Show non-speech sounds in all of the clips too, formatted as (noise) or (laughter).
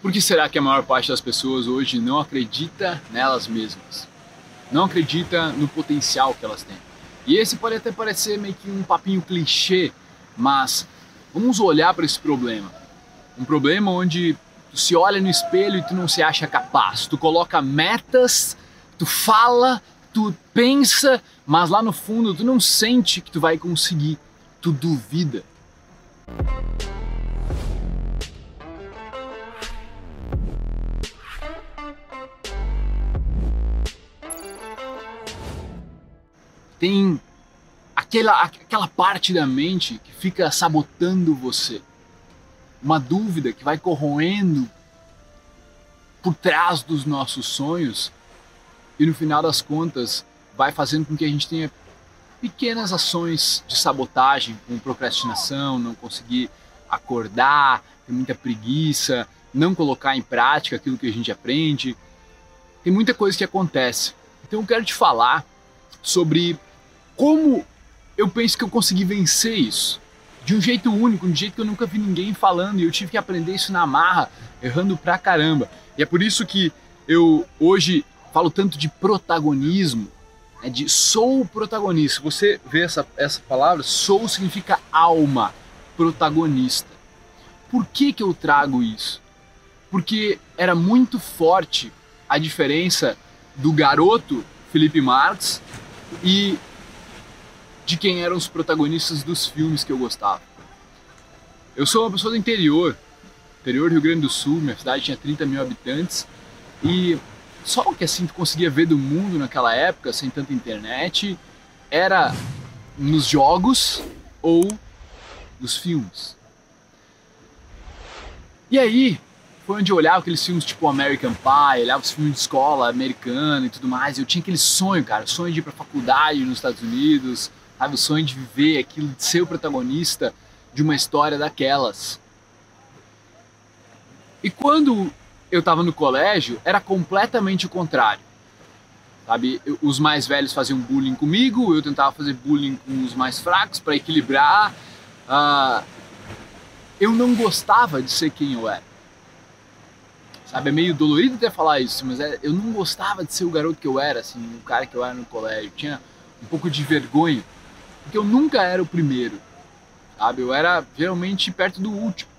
Por que será que a maior parte das pessoas hoje não acredita nelas mesmas? Não acredita no potencial que elas têm? E esse pode até parecer meio que um papinho clichê, mas vamos olhar para esse problema. Um problema onde tu se olha no espelho e tu não se acha capaz. Tu coloca metas, tu fala, tu pensa, mas lá no fundo tu não sente que tu vai conseguir. Tu duvida. Tem aquela, aquela parte da mente que fica sabotando você. Uma dúvida que vai corroendo por trás dos nossos sonhos e no final das contas vai fazendo com que a gente tenha pequenas ações de sabotagem, como procrastinação, não conseguir acordar, ter muita preguiça, não colocar em prática aquilo que a gente aprende. Tem muita coisa que acontece. Então eu quero te falar sobre como eu penso que eu consegui vencer isso? De um jeito único, de um jeito que eu nunca vi ninguém falando e eu tive que aprender isso na marra, errando pra caramba. E é por isso que eu hoje falo tanto de protagonismo, né, de sou protagonista. Você vê essa, essa palavra? Sou significa alma, protagonista. Por que, que eu trago isso? Porque era muito forte a diferença do garoto Felipe Marques e de quem eram os protagonistas dos filmes que eu gostava. Eu sou uma pessoa do interior, interior do Rio Grande do Sul, minha cidade tinha 30 mil habitantes e só o que assim tu conseguia ver do mundo naquela época, sem tanta internet, era nos jogos ou nos filmes. E aí, foi onde eu olhava aqueles filmes tipo American Pie, olhava os filmes de escola americana e tudo mais. Eu tinha aquele sonho, cara, sonho de ir pra faculdade nos Estados Unidos, sabe? O sonho de viver aquilo, de ser o protagonista de uma história daquelas. E quando eu estava no colégio, era completamente o contrário. Sabe, os mais velhos faziam bullying comigo, eu tentava fazer bullying com os mais fracos para equilibrar. Uh, eu não gostava de ser quem eu era. Sabe, é meio dolorido até falar isso, mas é, eu não gostava de ser o garoto que eu era, assim, o cara que eu era no colégio. Tinha um pouco de vergonha porque eu nunca era o primeiro, sabe? Eu era geralmente perto do último.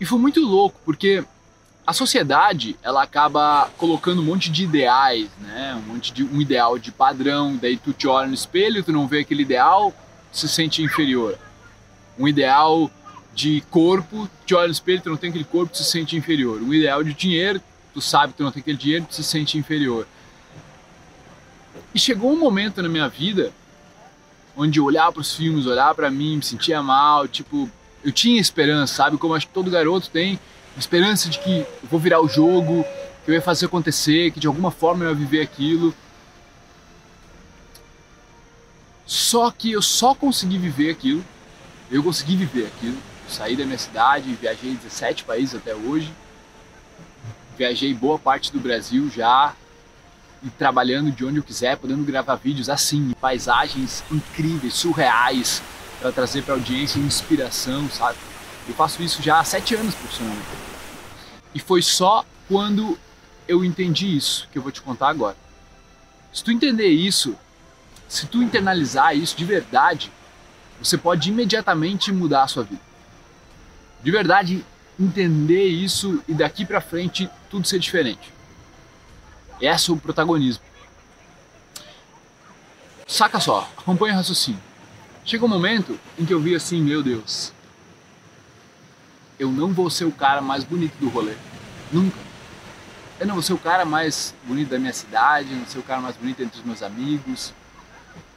E foi muito louco, porque a sociedade ela acaba colocando um monte de ideais, né? Um monte de um ideal de padrão, daí tu te olha no espelho, tu não vê aquele ideal, se sente inferior. Um ideal de corpo, te olha no espelho, tu não tem aquele corpo, tu se sente inferior. Um ideal de dinheiro, tu sabe que tu não tem aquele dinheiro, tu se sente inferior. E chegou um momento na minha vida onde eu olhava para os filmes, olhava para mim, me sentia mal, tipo, eu tinha esperança, sabe? Como acho que todo garoto tem, esperança de que eu vou virar o jogo, que eu ia fazer acontecer, que de alguma forma eu ia viver aquilo. Só que eu só consegui viver aquilo, eu consegui viver aquilo. saí da minha cidade, viajei 17 países até hoje, viajei boa parte do Brasil já, e trabalhando de onde eu quiser, podendo gravar vídeos assim, paisagens incríveis, surreais, para trazer para a audiência inspiração, sabe? Eu faço isso já há sete anos profissionalmente. E foi só quando eu entendi isso que eu vou te contar agora. Se tu entender isso, se tu internalizar isso de verdade, você pode imediatamente mudar a sua vida. De verdade, entender isso e daqui para frente tudo ser diferente. Esse é o protagonismo. Saca só, acompanha o raciocínio. Chega um momento em que eu vi assim, meu Deus, eu não vou ser o cara mais bonito do rolê. Nunca. Eu não vou ser o cara mais bonito da minha cidade, não vou ser o cara mais bonito entre os meus amigos.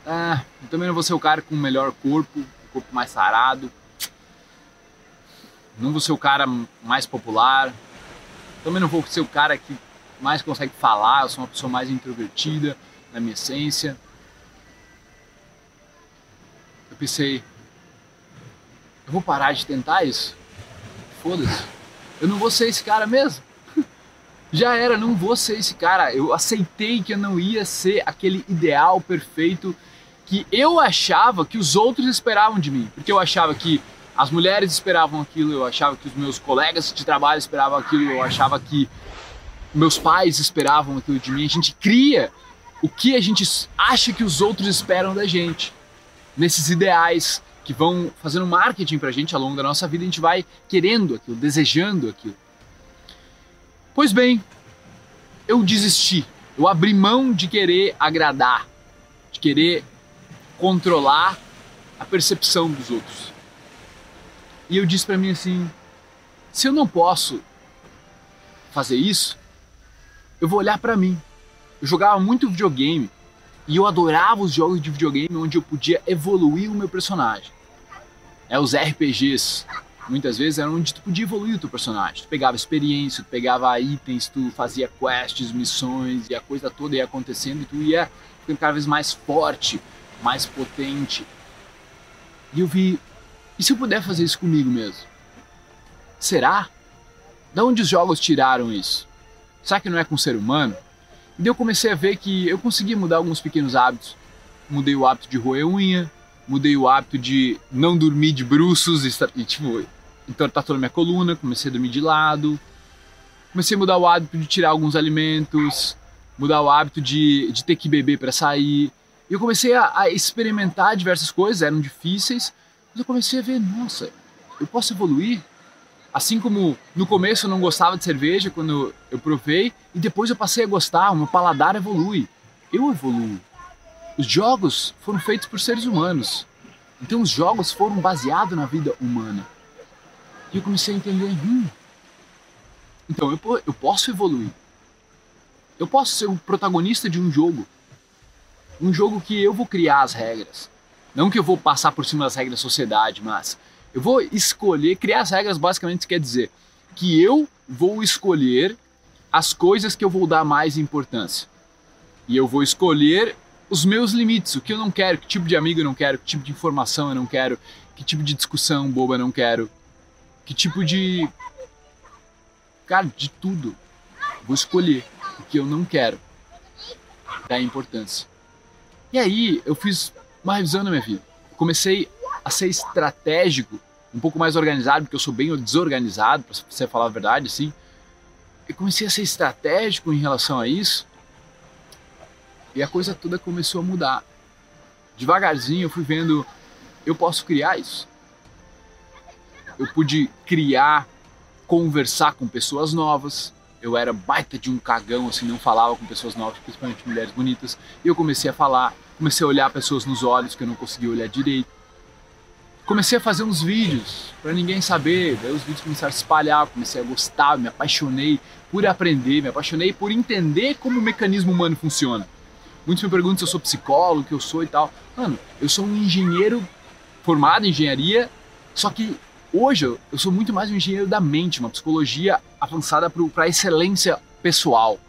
Ah, eu também não vou ser o cara com o melhor corpo, o corpo mais sarado. Não vou ser o cara mais popular. Também não vou ser o cara que mais consegue falar, eu sou uma pessoa mais introvertida na minha essência. Eu pensei, eu vou parar de tentar isso? Foda-se. Eu não vou ser esse cara mesmo. (laughs) Já era, não vou ser esse cara. Eu aceitei que eu não ia ser aquele ideal perfeito que eu achava que os outros esperavam de mim. Porque eu achava que as mulheres esperavam aquilo, eu achava que os meus colegas de trabalho esperavam aquilo, eu achava que meus pais esperavam aquilo de mim. A gente cria o que a gente acha que os outros esperam da gente. Nesses ideais que vão fazendo marketing pra gente ao longo da nossa vida, a gente vai querendo aquilo, desejando aquilo. Pois bem, eu desisti. Eu abri mão de querer agradar, de querer controlar a percepção dos outros. E eu disse para mim assim: se eu não posso fazer isso, eu vou olhar para mim. Eu jogava muito videogame e eu adorava os jogos de videogame onde eu podia evoluir o meu personagem. É os RPGs. Muitas vezes era onde tu podia evoluir o teu personagem. Tu pegava experiência, tu pegava itens, tu fazia quests, missões e a coisa toda ia acontecendo e tu ia ficando cada vez mais forte, mais potente. E eu vi, e se eu puder fazer isso comigo mesmo? Será? Da onde os jogos tiraram isso? Será que não é com o ser humano? E daí eu comecei a ver que eu consegui mudar alguns pequenos hábitos. Mudei o hábito de roer unha, mudei o hábito de não dormir de bruços e, tipo, entortar toda a minha coluna, comecei a dormir de lado. Comecei a mudar o hábito de tirar alguns alimentos, mudar o hábito de, de ter que beber para sair. E eu comecei a, a experimentar diversas coisas, eram difíceis, mas eu comecei a ver, nossa, eu posso evoluir, Assim como no começo eu não gostava de cerveja quando eu provei e depois eu passei a gostar, o meu paladar evolui. Eu evoluo. Os jogos foram feitos por seres humanos. Então os jogos foram baseados na vida humana. E eu comecei a entender, hum, então eu, eu posso evoluir. Eu posso ser o protagonista de um jogo. Um jogo que eu vou criar as regras. Não que eu vou passar por cima das regras da sociedade, mas eu vou escolher, criar as regras basicamente quer dizer que eu vou escolher as coisas que eu vou dar mais importância. E eu vou escolher os meus limites, o que eu não quero, que tipo de amigo eu não quero, que tipo de informação eu não quero, que tipo de discussão boba eu não quero, que tipo de. Cara, de tudo. Vou escolher o que eu não quero dar importância. E aí eu fiz uma revisão na minha vida. Comecei a ser estratégico, um pouco mais organizado, porque eu sou bem desorganizado, para você falar a verdade, assim. Eu comecei a ser estratégico em relação a isso e a coisa toda começou a mudar. Devagarzinho eu fui vendo, eu posso criar isso. Eu pude criar, conversar com pessoas novas. Eu era baita de um cagão, assim, não falava com pessoas novas, principalmente mulheres bonitas. E eu comecei a falar, comecei a olhar pessoas nos olhos que eu não conseguia olhar direito comecei a fazer uns vídeos para ninguém saber, daí os vídeos começaram a se espalhar, comecei a gostar, me apaixonei por aprender, me apaixonei por entender como o mecanismo humano funciona. Muitos me perguntam se eu sou psicólogo, que eu sou e tal. Mano, eu sou um engenheiro formado em engenharia, só que hoje eu sou muito mais um engenheiro da mente, uma psicologia avançada para excelência pessoal.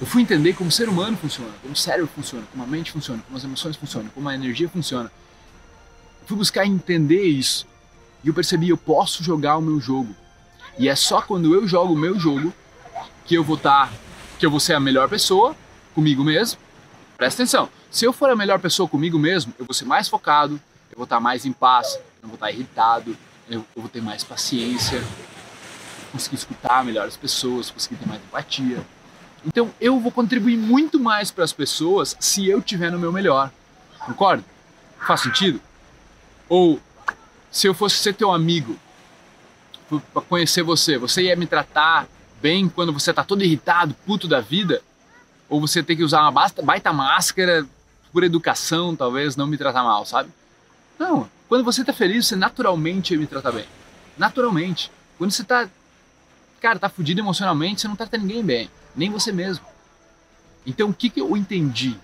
Eu fui entender como o ser humano funciona, como o cérebro funciona, como a mente funciona, como as emoções funcionam, como a energia funciona fui buscar entender isso. E eu percebi, eu posso jogar o meu jogo. E é só quando eu jogo o meu jogo que eu vou estar, tá, que eu vou ser a melhor pessoa comigo mesmo. Presta atenção. Se eu for a melhor pessoa comigo mesmo, eu vou ser mais focado, eu vou estar tá mais em paz, eu não vou estar tá irritado, eu, eu vou ter mais paciência, conseguir escutar melhor as pessoas, conseguir ter mais empatia. Então eu vou contribuir muito mais para as pessoas se eu estiver no meu melhor. Concorda? Faz sentido? Ou se eu fosse ser teu amigo, para conhecer você, você ia me tratar bem quando você tá todo irritado, puto da vida? Ou você tem que usar uma baita máscara por educação, talvez, não me tratar mal, sabe? Não, quando você tá feliz, você naturalmente ia me tratar bem. Naturalmente. Quando você tá, cara, tá fudido emocionalmente, você não trata ninguém bem, nem você mesmo. Então o que, que eu entendi?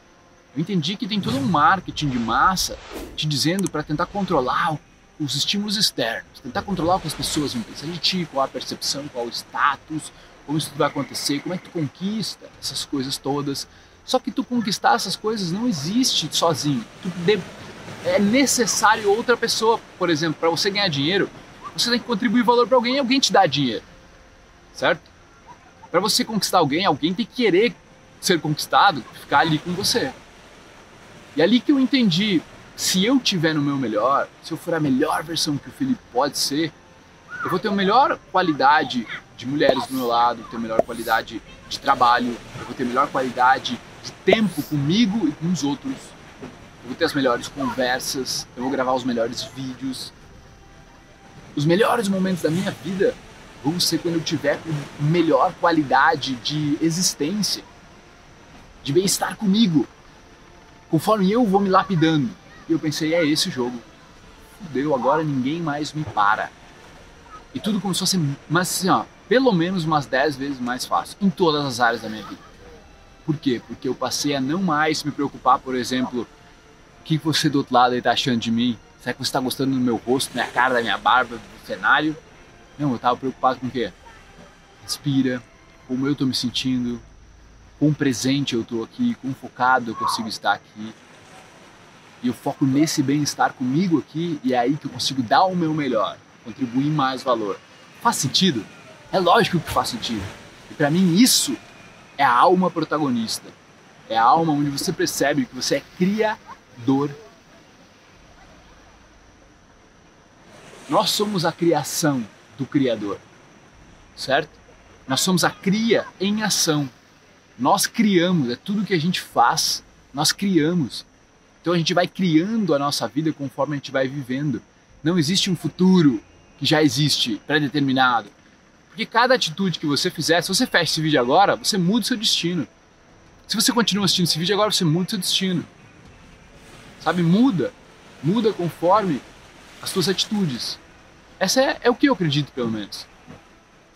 Eu entendi que tem todo um marketing de massa te dizendo para tentar controlar os estímulos externos, tentar controlar o que as pessoas vão pensar de ti, qual a percepção, qual o status, como isso vai acontecer, como é que tu conquista essas coisas todas. Só que tu conquistar essas coisas não existe sozinho. De... É necessário outra pessoa, por exemplo, para você ganhar dinheiro, você tem que contribuir valor para alguém e alguém te dá dinheiro. Certo? Para você conquistar alguém, alguém tem que querer ser conquistado, ficar ali com você. E ali que eu entendi se eu tiver no meu melhor, se eu for a melhor versão que o Felipe pode ser, eu vou ter uma melhor qualidade de mulheres do meu lado, ter melhor qualidade de trabalho, eu vou ter melhor qualidade de tempo comigo e com os outros. Eu vou ter as melhores conversas, eu vou gravar os melhores vídeos. Os melhores momentos da minha vida vão ser quando eu tiver com melhor qualidade de existência, de bem-estar comigo, conforme eu vou me lapidando. E eu pensei, é esse o jogo. Fudeu, agora ninguém mais me para. E tudo começou a ser, mas assim, ó, pelo menos umas 10 vezes mais fácil, em todas as áreas da minha vida. Por quê? Porque eu passei a não mais me preocupar, por exemplo, o que você do outro lado está achando de mim? Será que você está gostando do meu rosto, minha cara, da minha barba, do cenário? Não, eu estava preocupado com o quê? Respira, como eu estou me sentindo, quão presente eu estou aqui, quão focado eu consigo estar aqui. E eu foco nesse bem-estar comigo aqui e é aí que eu consigo dar o meu melhor contribuir mais valor. Faz sentido? É lógico que faz sentido. E para mim isso é a alma protagonista. É a alma onde você percebe que você é criador. Nós somos a criação do Criador, certo? Nós somos a cria em ação. Nós criamos, é tudo que a gente faz, nós criamos. Então a gente vai criando a nossa vida conforme a gente vai vivendo. Não existe um futuro que já existe, pré-determinado. Porque cada atitude que você fizer, se você fecha esse vídeo agora, você muda o seu destino. Se você continua assistindo esse vídeo agora, você muda o seu destino. Sabe, muda. Muda conforme as suas atitudes. Essa é, é o que eu acredito, pelo menos.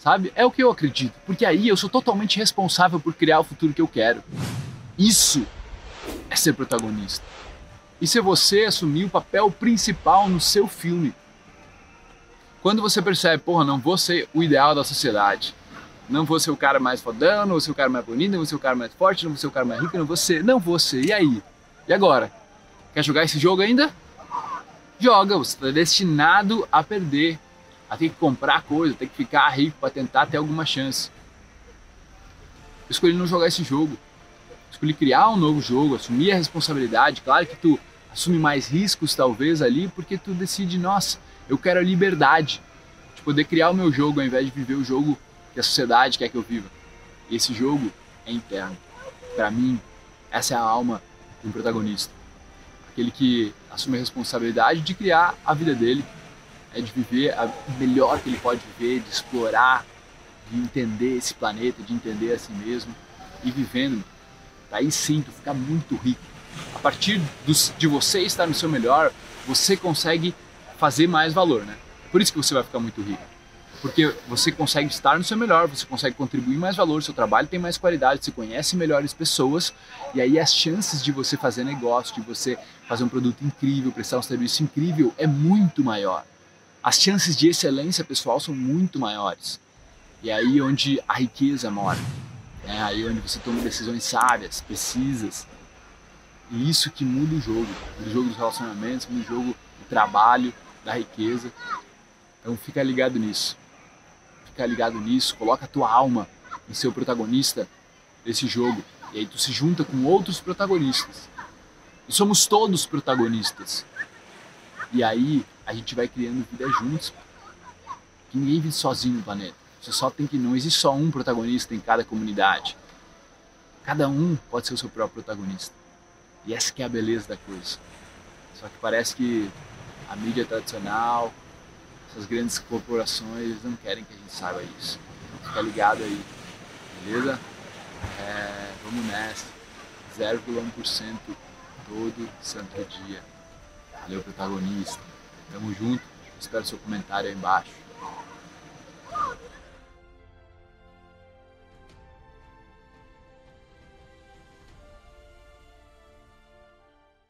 Sabe? É o que eu acredito. Porque aí eu sou totalmente responsável por criar o futuro que eu quero. Isso é ser protagonista. Isso é você assumir o papel principal no seu filme. Quando você percebe, porra, não vou ser o ideal da sociedade, não vou ser o cara mais fodão, não vou ser o cara mais bonito, não vou ser o cara mais forte, não vou ser o cara mais rico, não vou ser, não vou ser. E aí? E agora? Quer jogar esse jogo ainda? Joga, você está destinado a perder, a ter que comprar coisa, ter que ficar rico para tentar ter alguma chance. Eu escolhi não jogar esse jogo. escolhi criar um novo jogo, assumir a responsabilidade. Claro que tu assume mais riscos talvez ali, porque tu decide, nossa, eu quero a liberdade de poder criar o meu jogo ao invés de viver o jogo que a sociedade quer que eu viva. E esse jogo é interno. Para mim, essa é a alma do protagonista. Aquele que assume a responsabilidade de criar a vida dele, é de viver o melhor que ele pode viver, de explorar, de entender esse planeta, de entender a si mesmo e vivendo. Daí sim, tu fica muito rico. A partir dos, de você estar no seu melhor, você consegue fazer mais valor, né? Por isso que você vai ficar muito rico. Porque você consegue estar no seu melhor, você consegue contribuir mais valor, seu trabalho tem mais qualidade, você conhece melhores pessoas e aí as chances de você fazer negócio, de você fazer um produto incrível, prestar um serviço incrível é muito maior. As chances de excelência pessoal são muito maiores. E é aí onde a riqueza mora. É aí onde você toma decisões sábias, precisas. E isso que muda o jogo. Muda o jogo dos relacionamentos, muda o jogo do trabalho, da riqueza. Então fica ligado nisso. Fica ligado nisso, coloca a tua alma em ser o protagonista desse jogo. E aí tu se junta com outros protagonistas. E somos todos protagonistas. E aí a gente vai criando vida juntos. Que ninguém vive sozinho no planeta. Você só tem que não existe só um protagonista em cada comunidade. Cada um pode ser o seu próprio protagonista. E essa que é a beleza da coisa. Só que parece que a mídia tradicional, essas grandes corporações, não querem que a gente saiba isso. Então, fica ligado aí, beleza? É, vamos nessa. 0,1% todo santo dia. Valeu, protagonista. Tamo junto. Espero seu comentário aí embaixo.